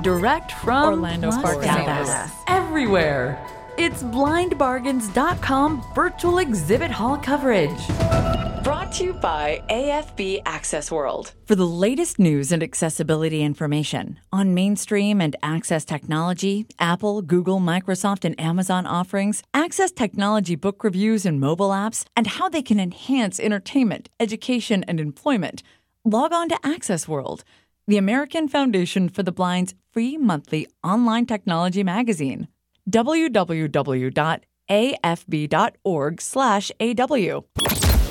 direct from Orlando, Las Sparks, Vegas. Dallas. Everywhere. It's blindbargains.com virtual exhibit hall coverage. Brought to you by AFB Access World. For the latest news and accessibility information on mainstream and access technology, Apple, Google, Microsoft, and Amazon offerings, access technology book reviews and mobile apps, and how they can enhance entertainment, education, and employment, log on to Access World, the American Foundation for the Blind's free monthly online technology magazine. www.afb.org/aw.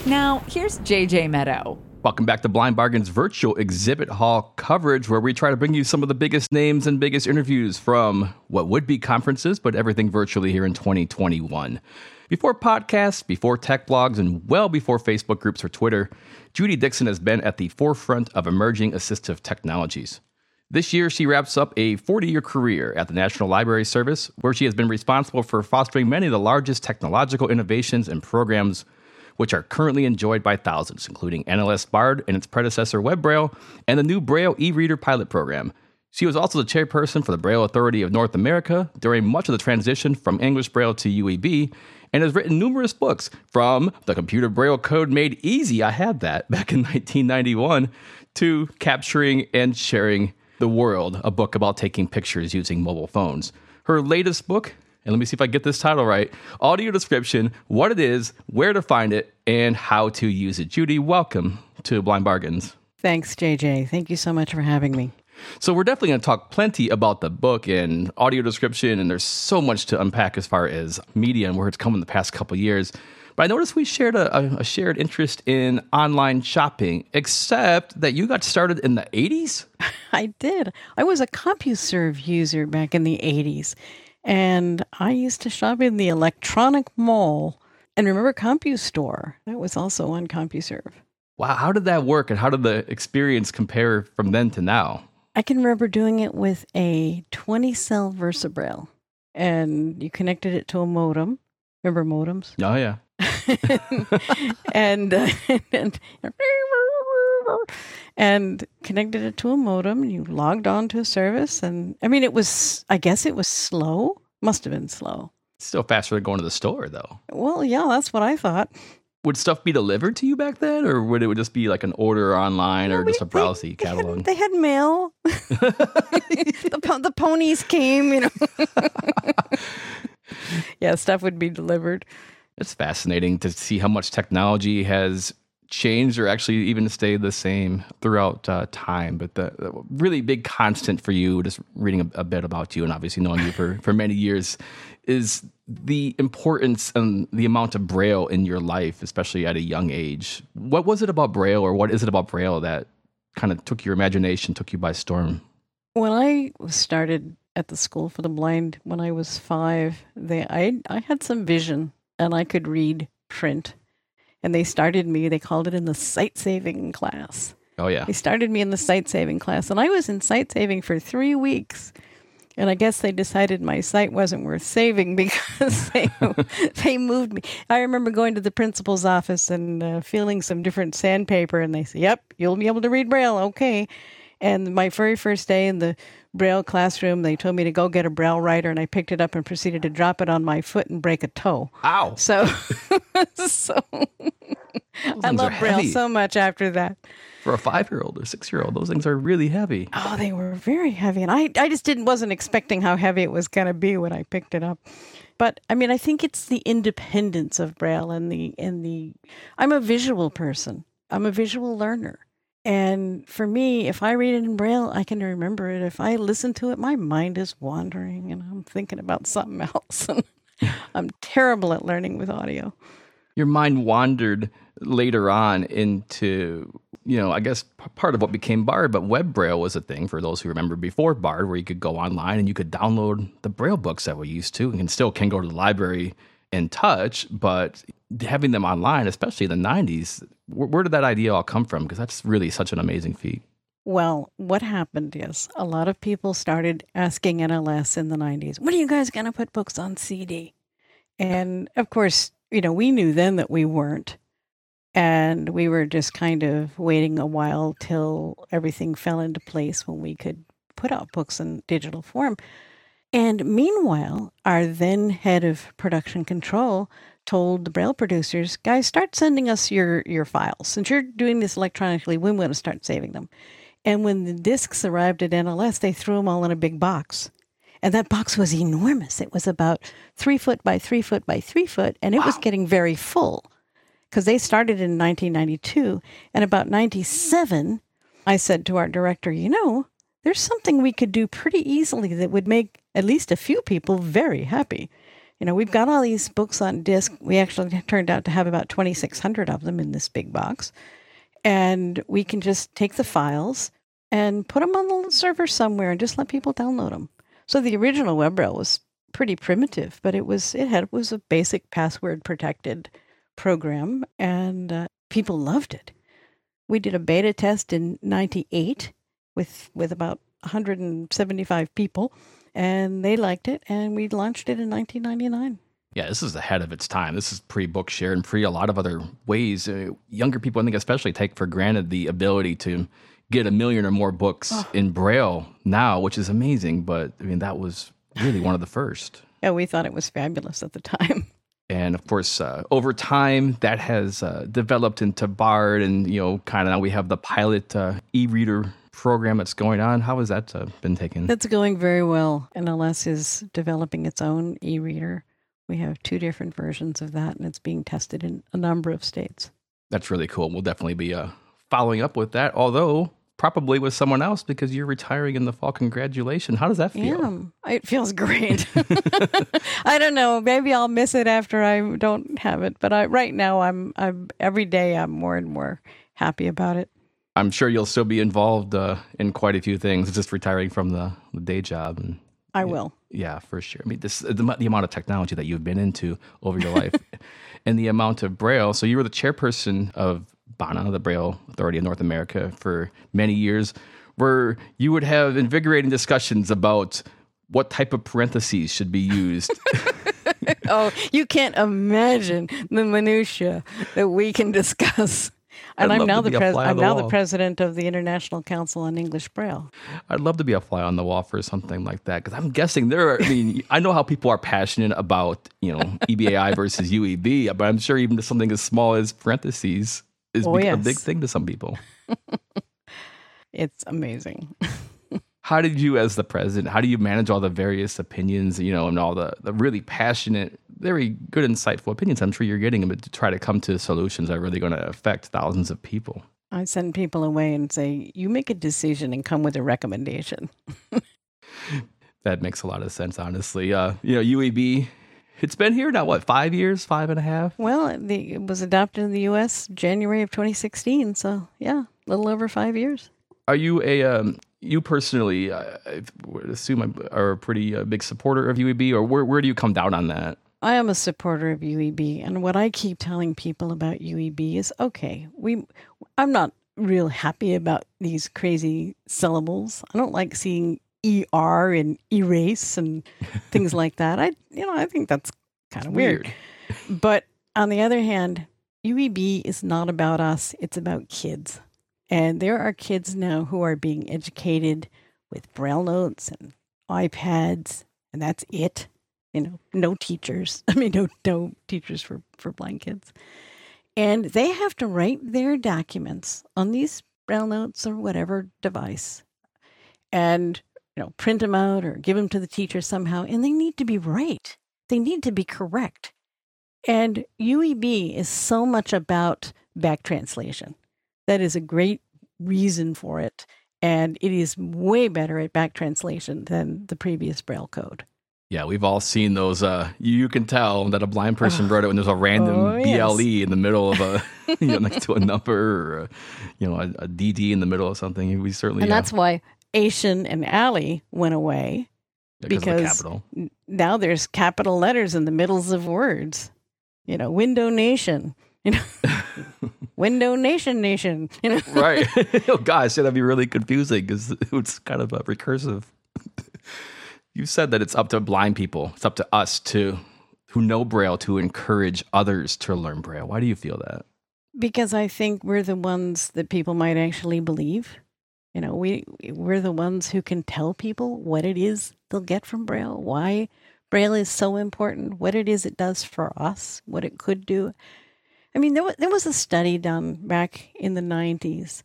Now, here's JJ Meadow. Welcome back to Blind Bargain's virtual exhibit hall coverage, where we try to bring you some of the biggest names and biggest interviews from what would be conferences, but everything virtually here in 2021. Before podcasts, before tech blogs, and well before Facebook groups or Twitter, Judy Dixon has been at the forefront of emerging assistive technologies. This year, she wraps up a 40 year career at the National Library Service, where she has been responsible for fostering many of the largest technological innovations and programs which are currently enjoyed by thousands, including NLS Bard and its predecessor WebBraille, and the new Braille e reader pilot program. She was also the chairperson for the Braille Authority of North America during much of the transition from English Braille to UEB, and has written numerous books from The Computer Braille Code Made Easy, I had that back in 1991, to Capturing and Sharing the World, a book about taking pictures using mobile phones. Her latest book, and let me see if I get this title right audio description, what it is, where to find it, and how to use it. Judy, welcome to Blind Bargains. Thanks, JJ. Thank you so much for having me. So, we're definitely going to talk plenty about the book and audio description, and there's so much to unpack as far as media and where it's come in the past couple years. But I noticed we shared a, a, a shared interest in online shopping, except that you got started in the 80s? I did. I was a CompuServe user back in the 80s, and I used to shop in the electronic mall. And remember CompuStore? That was also on CompuServe. Wow, how did that work, and how did the experience compare from then to now? I can remember doing it with a 20 cell VersaBraille, and you connected it to a modem. Remember modems? Oh, yeah. and, uh, and and connected it to a modem. You logged on to a service, and I mean, it was. I guess it was slow. Must have been slow. Still faster than going to the store, though. Well, yeah, that's what I thought. Would stuff be delivered to you back then, or would it just be like an order online or just a browse they, catalog? They had, they had mail. the, po- the ponies came, you know. yeah, stuff would be delivered. It's fascinating to see how much technology has changed or actually even stayed the same throughout uh, time. But the, the really big constant for you, just reading a, a bit about you and obviously knowing you for, for many years, is the importance and the amount of Braille in your life, especially at a young age. What was it about Braille or what is it about Braille that kind of took your imagination, took you by storm? When I started at the school for the blind when I was five, they I I had some vision and I could read print. And they started me, they called it in the sight saving class. Oh, yeah. They started me in the sight saving class, and I was in sight saving for three weeks. And I guess they decided my sight wasn't worth saving because they they moved me. I remember going to the principal's office and uh, feeling some different sandpaper, and they said, "Yep, you'll be able to read braille, okay." And my very first day in the braille classroom, they told me to go get a braille writer, and I picked it up and proceeded to drop it on my foot and break a toe. Ow. So, so I love braille heavy. so much after that. For a five year old or six year old, those things are really heavy. Oh, they were very heavy, and I I just didn't wasn't expecting how heavy it was going to be when I picked it up. But I mean, I think it's the independence of Braille and the and the. I'm a visual person. I'm a visual learner, and for me, if I read it in Braille, I can remember it. If I listen to it, my mind is wandering, and I'm thinking about something else. And I'm terrible at learning with audio. your mind wandered later on into you know i guess part of what became bard but web braille was a thing for those who remember before bard where you could go online and you could download the braille books that we used to and still can go to the library and touch but having them online especially in the 90s where, where did that idea all come from because that's really such an amazing feat Well, what happened is a lot of people started asking NLS in the 90s, when are you guys going to put books on CD? And of course, you know, we knew then that we weren't. And we were just kind of waiting a while till everything fell into place when we could put out books in digital form. And meanwhile, our then head of production control told the Braille producers, guys, start sending us your, your files. Since you're doing this electronically, we want to start saving them. And when the discs arrived at NLS, they threw them all in a big box. And that box was enormous. It was about three foot by three foot by three foot, and it wow. was getting very full because they started in 1992. And about 97, I said to our director, you know, there's something we could do pretty easily that would make at least a few people very happy. You know, we've got all these books on disc. We actually turned out to have about 2,600 of them in this big box. And we can just take the files and put them on the server somewhere and just let people download them. So the original WebBraille was pretty primitive, but it was it had was a basic password protected program, and uh, people loved it. We did a beta test in '98 with with about 175 people, and they liked it, and we launched it in 1999. Yeah, this is ahead of its time. This is pre Bookshare and pre a lot of other ways. Uh, younger people, I think, especially take for granted the ability to get a million or more books oh. in Braille now, which is amazing. But I mean, that was really one of the first. Yeah, we thought it was fabulous at the time. And of course, uh, over time, that has uh, developed into Bard, and you know, kind of now we have the pilot uh, e-reader program that's going on. How has that uh, been taken? That's going very well. NLS is developing its own e-reader. We have two different versions of that, and it's being tested in a number of states. That's really cool. We'll definitely be uh, following up with that. Although probably with someone else because you're retiring in the fall. Congratulations. How does that feel? Yeah, it feels great. I don't know. Maybe I'll miss it after I don't have it, but I, right now I'm I'm every day I'm more and more happy about it. I'm sure you'll still be involved uh, in quite a few things. just retiring from the, the day job and I will. Yeah, for sure. I mean, this the, the amount of technology that you've been into over your life, and the amount of braille. So you were the chairperson of BANA, the Braille Authority of North America, for many years, where you would have invigorating discussions about what type of parentheses should be used. oh, you can't imagine the minutia that we can discuss. And I'm now the pres- I'm the now wall. the president of the International Council on English Braille. I'd love to be a fly on the wall for something like that because I'm guessing there. Are, I mean, I know how people are passionate about you know EBAE versus UEB, but I'm sure even something as small as parentheses is oh, yes. a big thing to some people. it's amazing. how did you, as the president, how do you manage all the various opinions, you know, and all the, the really passionate, very good, insightful opinions I'm sure you're getting them to try to come to solutions that are really going to affect thousands of people? I send people away and say, you make a decision and come with a recommendation. that makes a lot of sense, honestly. Uh, you know, UEB it's been here now, what, five years, five and a half? Well, the, it was adopted in the U.S. January of 2016. So, yeah, a little over five years. Are you a, um, you personally, I would assume, are a pretty uh, big supporter of UEB, or where, where do you come down on that? I am a supporter of UEB, and what I keep telling people about UEB is okay. We, I'm not real happy about these crazy syllables. I don't like seeing er and erase and things like that. I you know I think that's kind of weird. weird. but on the other hand, UEB is not about us; it's about kids, and there are kids now who are being educated with braille notes and iPads, and that's it. You know, no teachers. I mean, no no teachers for for blind kids, and they have to write their documents on these braille notes or whatever device, and you know, print them out or give them to the teacher somehow, and they need to be right. They need to be correct. And UEB is so much about back translation. That is a great reason for it. And it is way better at back translation than the previous Braille code. Yeah, we've all seen those. Uh, you can tell that a blind person oh. wrote it when there's a random oh, BLE yes. in the middle of a, you know, next to a number or, a, you know, a, a, DD in the middle of something. We certainly. And that's why Ation and Ally went away because now there's capital letters in the middles of words. You know, Window Nation. You know, Window Nation Nation. You know, right? oh gosh, that'd be really confusing because it's kind of a recursive. You said that it's up to blind people. It's up to us to who know Braille to encourage others to learn Braille. Why do you feel that? Because I think we're the ones that people might actually believe You know, we we're the ones who can tell people what it is they'll get from Braille, why Braille is so important, what it is it does for us, what it could do. I mean, there was, there was a study done back in the 90s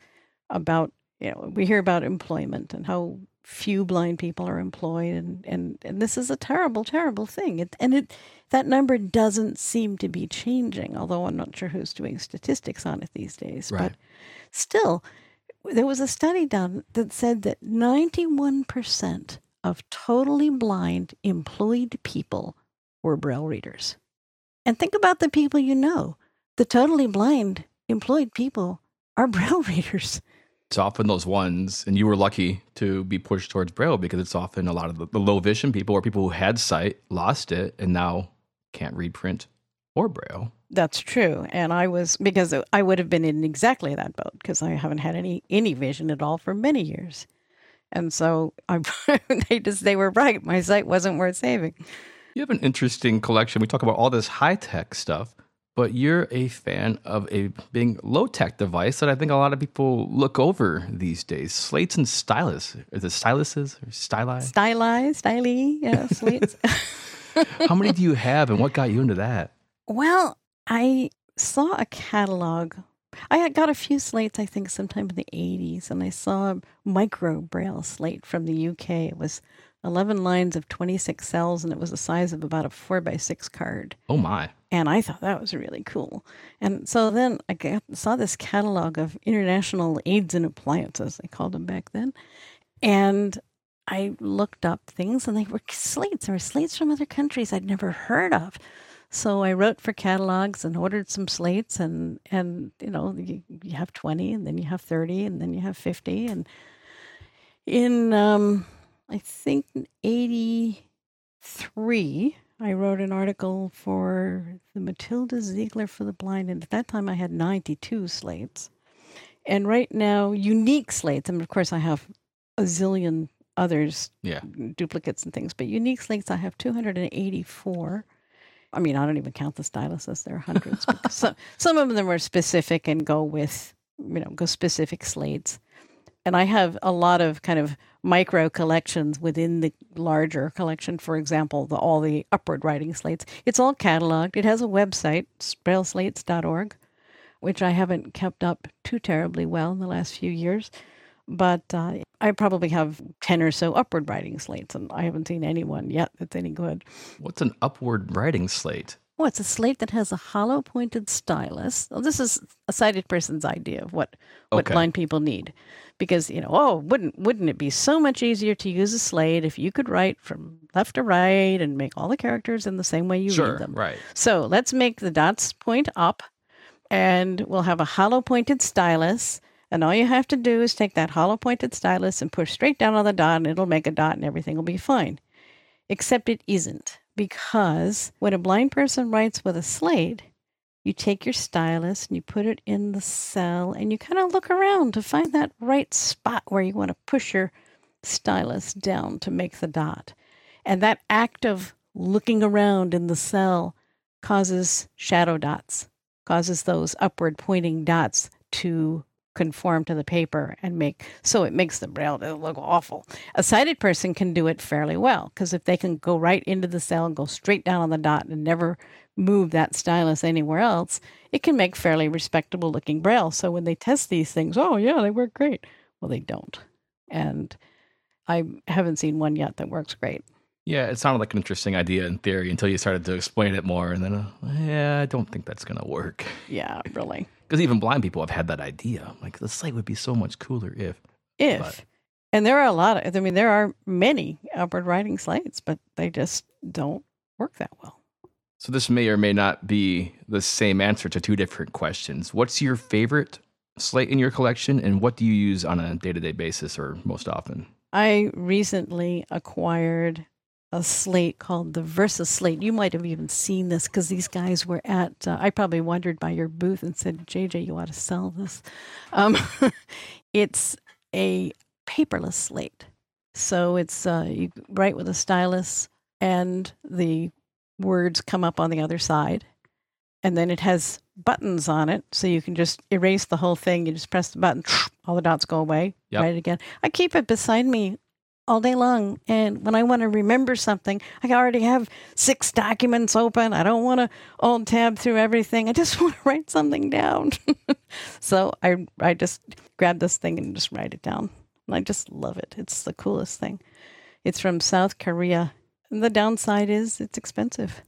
about, you know, we hear about employment and how few blind people are employed and, and, and this is a terrible, terrible thing. It, and it that number doesn't seem to be changing, although I'm not sure who's doing statistics on it these days. Right. But still, there was a study done that said that 91% of totally blind employed people were Braille readers. And think about the people you know. The totally blind employed people are Braille readers. It's often those ones, and you were lucky to be pushed towards Braille because it's often a lot of the, the low vision people or people who had sight, lost it, and now can't read print or Braille. That's true. And I was because I would have been in exactly that boat because I haven't had any any vision at all for many years. And so I they just they were right. My sight wasn't worth saving. You have an interesting collection. We talk about all this high tech stuff, but you're a fan of a being low tech device that I think a lot of people look over these days. Slates and stylus. Is it styluses or styli? Stylized, styly, yeah, slates. How many do you have and what got you into that? well, I saw a catalog. I got a few slates, I think, sometime in the 80s, and I saw a micro braille slate from the UK. It was 11 lines of 26 cells, and it was the size of about a 4 by 6 card. Oh my. And I thought that was really cool. And so then I got, saw this catalog of international aids and appliances, they called them back then. And I looked up things, and they were slates. There were slates from other countries I'd never heard of. So I wrote for catalogs and ordered some slates, and and you know you, you have twenty, and then you have thirty, and then you have fifty, and in um, I think eighty three, I wrote an article for the Matilda Ziegler for the Blind, and at that time I had ninety two slates, and right now unique slates, and of course I have a zillion others Yeah. duplicates and things, but unique slates I have 284. I mean, I don't even count the styluses. There are hundreds. some, some of them are specific and go with, you know, go specific slates. And I have a lot of kind of micro collections within the larger collection. For example, the, all the upward writing slates. It's all cataloged. It has a website, brailleslates.org, which I haven't kept up too terribly well in the last few years but uh, I probably have 10 or so upward writing slates, and I haven't seen anyone yet that's any good. What's an upward writing slate? Oh, it's a slate that has a hollow pointed stylus. Well, this is a sighted person's idea of what, what Okay. blind people need. Because, you know, oh, wouldn't wouldn't it be so much easier to use a slate if you could write from left to right and make all the characters in the same way you sure. read them? Right. So let's make the dots point up, and we'll have a hollow pointed stylus. And all you have to do is take that hollow pointed stylus and push straight down on the dot, and it'll make a dot, and everything will be fine. Except it isn't, because when a blind person writes with a slate, you take your stylus and you put it in the cell, and you kind of look around to find that right spot where you want to push your stylus down to make the dot. And that act of looking around in the cell causes shadow dots, causes those upward pointing dots to conform to the paper and make so it makes the braille look awful. A sighted person can do it fairly well because if they can go right into the cell and go straight down on the dot and never move that stylus anywhere else, it can make fairly respectable looking braille. So when they test these things, oh yeah, they work great. Well, they don't. And I haven't seen one yet that works great. Yeah, it sounded like an interesting idea in theory until you started to explain it more, and then, uh, yeah, I don't think that's going to work. Yeah, really. Because even blind people have had that idea. Like, the slate would be so much cooler if. If But- and there are a lot of I mean there are many upward writing slates, but they just don't work that well. So, this may or may not be the same answer to two different questions. What's your favorite slate in your collection, and what do you use on a day to day basis or most often? I recently acquired a slate called the Versa slate. You might have even seen this because these guys were at. Uh, I probably wandered by your booth and said, "JJ, you ought to sell this." Um, it's a paperless slate, so it's uh, you write with a stylus, and the words come up on the other side, and then it has buttons on it, so you can just erase the whole thing. You just press the button, all the dots go away. Yep. Write it again. I keep it beside me all day long, and when I want to remember something, I already have six documents open. I don't want to alt tab through everything. I just want to write something down. so I I just grab this thing and just write it down. And I just love it. It's the coolest thing. It's from South Korea. And the downside is it's expensive.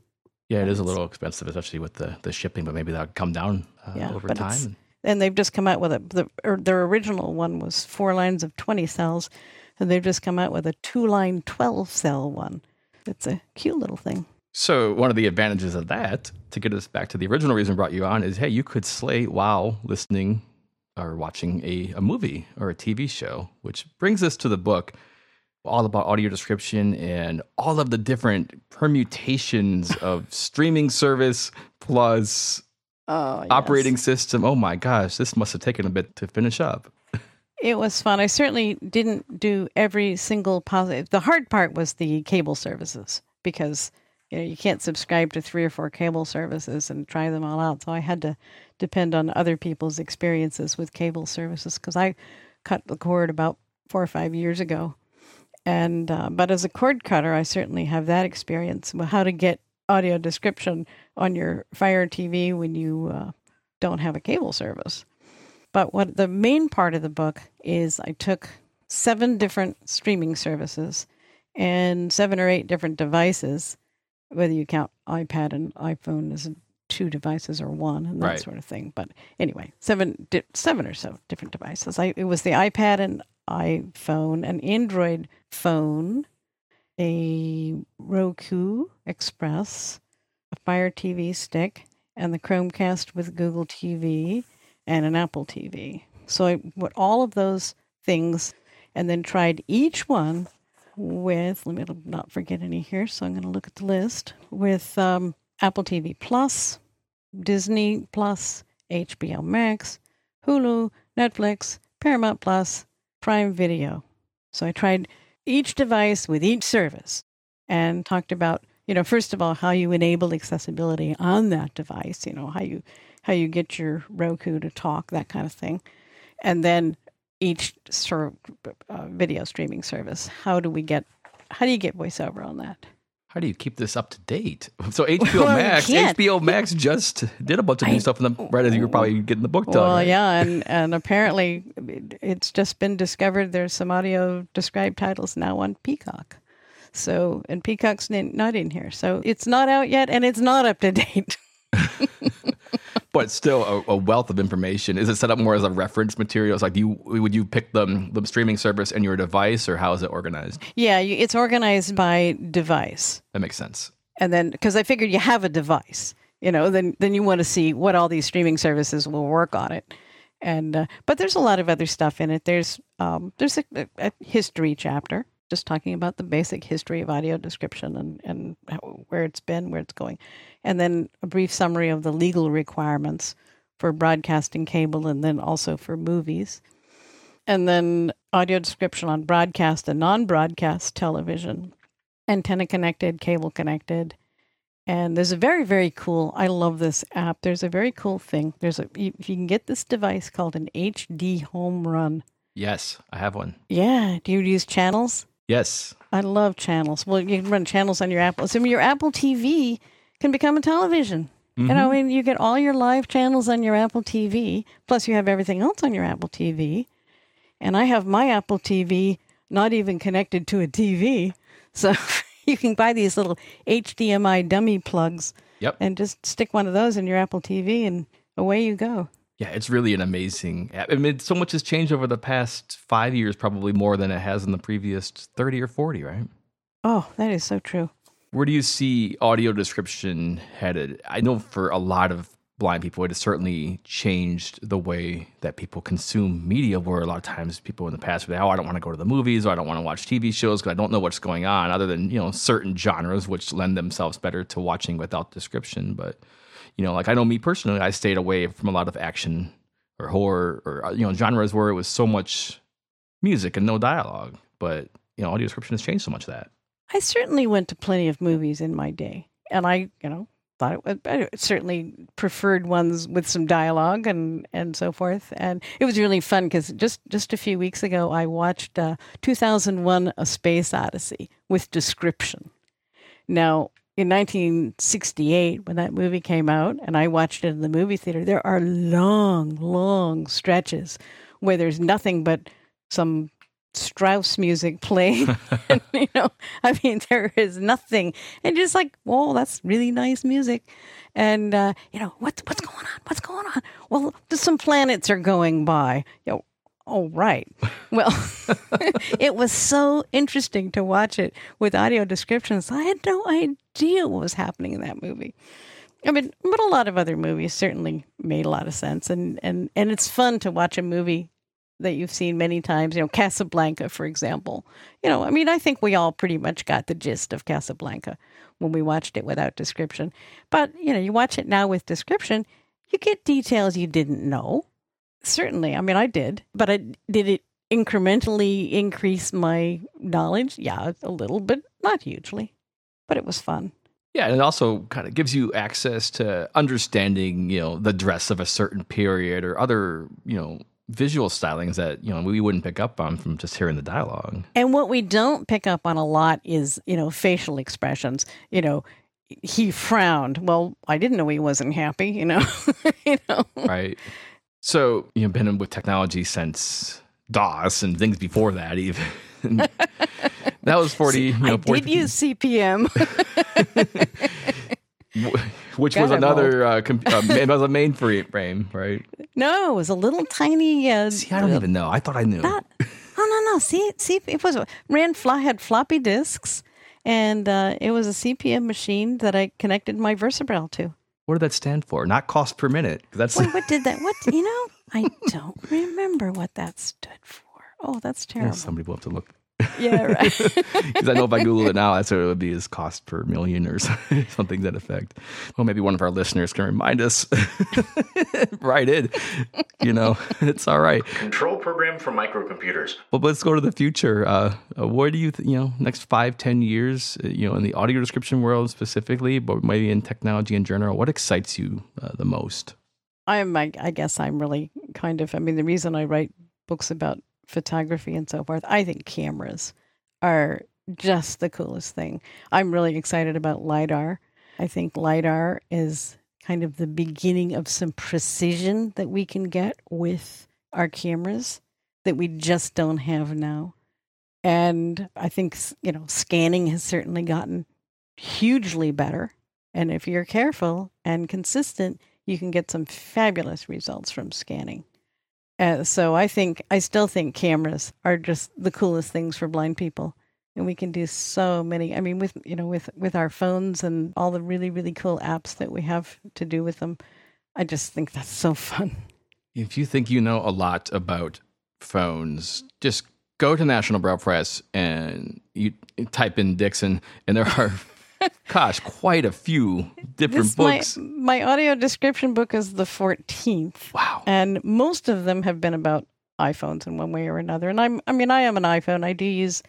Yeah, it is a little expensive, especially with the, the shipping, but maybe that'll come down uh, Yeah, over but time. And they've just come out with it. the or their original one was four lines of twenty cells, and they've just come out with a two line twelve cell one. It's a cute little thing. So one of the advantages of that, to get us back to the original reason brought you on, is hey, you could slay while listening or watching a, a movie or a TV show, which brings us to the book all about audio description and all of the different permutations of streaming service plus Oh, yes. operating system. Oh my gosh, this must have taken a bit to finish up. It was fun. I certainly didn't do every single positive. The hard part was the cable services because you know you can't subscribe to three or four cable services and try them all out. So I had to depend on other people's experiences with cable services because I cut the cord about four or five years ago. And uh, but as a cord cutter, I certainly have that experience. How to get audio description on your Fire TV when you uh, don't have a cable service. But what the main part of the book is I took seven different streaming services and seven or eight different devices, whether you count iPad and iPhone as two devices or one and that Right. sort of thing. But anyway, seven di- seven or so different devices. I, it was the iPad and iPhone, an Android phone, a Roku Express, a Fire TV stick, and the Chromecast with Google TV and an Apple TV. So I put all of those things and then tried each one with, let me not forget any here, so I'm going to look at the list, with um, Apple TV Plus, Disney Plus, HBO Max, Hulu, Netflix, Paramount Plus, Prime Video. So I tried each device with each service and talked about, you know, first of all, how you enable accessibility on that device, you know, how you how you get your Roku to talk, that kind of thing. And then each sort of uh, video streaming service, how do we get how do you get voiceover on that? How do you keep this up to date? So HBO Well, Max. HBO Max just did a bunch of new I- stuff in the, right as you were probably getting the book done. Well, right? yeah, and and apparently it's just been discovered there's some audio described titles now on Peacock. So and Peacock's not in here, so it's not out yet, and it's not up to date. but still a, a wealth of information. Is it set up more as a reference material? It's like, do you would you pick the the streaming service and your device, or how is it organized? yeah, it's organized by device. That makes sense. and then because I figured you have a device, you know, then then you want to see what all these streaming services will work on it. And uh, but there's a lot of other stuff in it. There's um, there's a, a history chapter just talking about the basic history of audio description and and how, where it's been, where it's going, and then a brief summary of the legal requirements for broadcasting cable and then also for movies. And then audio description on broadcast and non-broadcast television antenna connected, cable connected. And there's a very, very cool, I love this app. There's a very cool thing. There's a, you, you can get this device called an HDHomeRun. Yes, I have one. Yeah. Do you use channels? Yes, I love channels. Well, you can run channels on your Apple. So your Apple TV can become a television. You know, mm-hmm. I mean, you get all your live channels on your Apple TV, plus you have everything else on your Apple TV. And I have my Apple TV not even connected to a TV. So you can buy these little HDMI dummy plugs Yep. and just stick one of those in your Apple TV and away you go. Yeah, it's really an amazing app. I mean, so much has changed over the past five years, probably more than it has in the previous 30 or 40, right? Oh, that is so true. Where do you see audio description headed? I know for a lot of blind people, it has certainly changed the way that people consume media. Where a lot of times people in the past say, "Oh, I don't want to go to the movies, or I don't want to watch TV shows because I don't know what's going on." Other than you know certain genres which lend themselves better to watching without description. But you know, like I know me personally, I stayed away from a lot of action or horror or uh, you know genres where it was so much music and no dialogue. But you know, audio description has changed so much that. I certainly went to plenty of movies in my day. And I, you know, thought it was I certainly preferred ones with some dialogue and and so forth. And it was really fun because just just a few weeks ago I watched uh, 2001: A Space Odyssey with description. Now. In 1968, when that movie came out, and I watched it in the movie theater, there are long, long stretches where there's nothing but some Strauss music playing. and, you know, I mean, there is nothing, and just like, whoa, that's really nice music. And uh, you know, what's what's going on? What's going on? Well, some planets are going by. You know, oh right. Well, it was so interesting to watch it with audio descriptions. I had no idea what was happening in that movie. I mean, but a lot of other movies certainly made a lot of sense, and and and it's fun to watch a movie that you've seen many times. You know, Casablanca, for example. You know, I mean, I think we all pretty much got the gist of Casablanca when we watched it without description. But, you know, you watch it now with description, you get details you didn't know. Certainly. I mean, I did. But I, did it incrementally increase my knowledge? Yeah, a little, but not hugely. But it was fun. Yeah, and it also kind of gives you access to understanding, you know, the dress of a certain period or other, you know, visual stylings that you know we wouldn't pick up on from just hearing the dialogue. And what we don't pick up on a lot is you know facial expressions. You know, he frowned. Well, I didn't know he wasn't happy. You know, you know. Right. So you've been with technology since DOS and things before that even. that was 40, you know, 40, I did use CP/M. which was another uh, com- uh, it was a mainframe, right? No, it was a little tiny. Uh, See, I don't even know. I thought I knew. Not, oh no no. See see it was ran fly had floppy disks, and uh, it was a CP/M machine that I connected my VersaBraille to. What did that stand for? Not cost per minute. That's Wait, what did that? What you know? I don't remember what that stood for. Oh, that's Yeah, terrible. somebody will have to look. Yeah, right. Because I know if I Google it now, that's what it would be as cost per million or something to that effect. Well, maybe one of our listeners can remind us. right it. You know, it's all right. Control program for microcomputers. Well, let's go to the future. Uh, uh, where do you, th- you know, next five, ten years, uh, you know, in the audio description world specifically, but maybe in technology in general, what excites you uh, the most? I'm. I, I guess I'm really kind of. I mean, the reason I write books about photography and so forth, I think cameras are just the coolest thing. I'm really excited about lidar. I think lidar is kind of the beginning of some precision that we can get with our cameras that we just don't have now. And I think you know, scanning has certainly gotten hugely better. And if you're careful and consistent, you can get some fabulous results from scanning. Uh, so I think I still think cameras are just the coolest things for blind people, and we can do so many. I mean, with you know, with with our phones and all the really really cool apps that we have to do with them, I just think that's so fun. If you think you know a lot about phones, just go to National Braille Press and you type in Dixon, and there are, gosh, quite a few different This my books. my audio description book is the fourteenth. Wow. and most of them have been about iPhones in one way or another. And I'm, I mean, I am an iPhone. I do use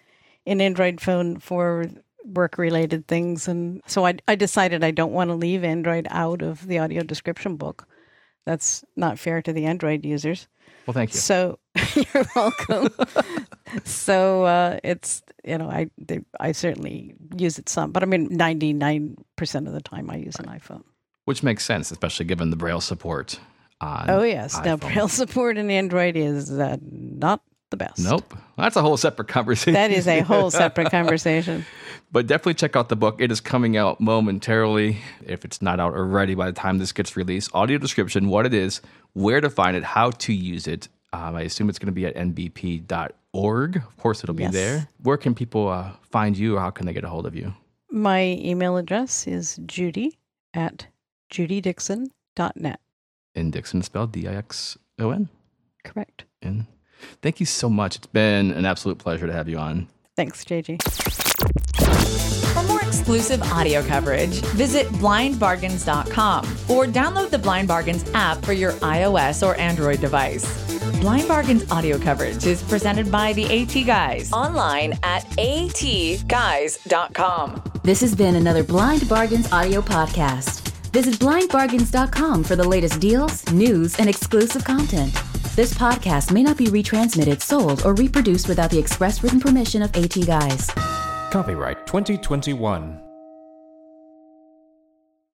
an Android phone for work related things, and so I, I decided I don't want to leave Android out of the audio description book. That's not fair to the Android users. Well, thank you. So you're welcome. so uh, it's you know I they, I certainly use it some, but I mean ninety nine percent of the time I use an iPhone. Which makes sense, especially given the Braille support on. Oh yes, now. Braille support in Android is uh, not the best. Nope. That's a whole separate conversation. That is a whole separate conversation. But definitely check out the book. It is coming out momentarily. If it's not out already by the time this gets released, audio description, what it is, where to find it, how to use it. Um, I assume it's going to be at nbp.org. Of course, it'll be Yes. there. Where can people uh, find you or how can they get a hold of you? My email address is judy at judydixon.net. And Dixon is spelled D I X O N. Correct. And thank you so much. It's been an absolute pleasure to have you on. Thanks, JJ. For more exclusive audio coverage, visit blindbargains.com or download the Blind Bargains app for your iOS or Android device. Blind Bargains audio coverage is presented by the AT Guys. Online at atguys.com. This has been another Blind Bargains audio podcast. Visit blindbargains.com for the latest deals, news, and exclusive content. This podcast may not be retransmitted, sold, or reproduced without the express written permission of AT Guys. Copyright 2021.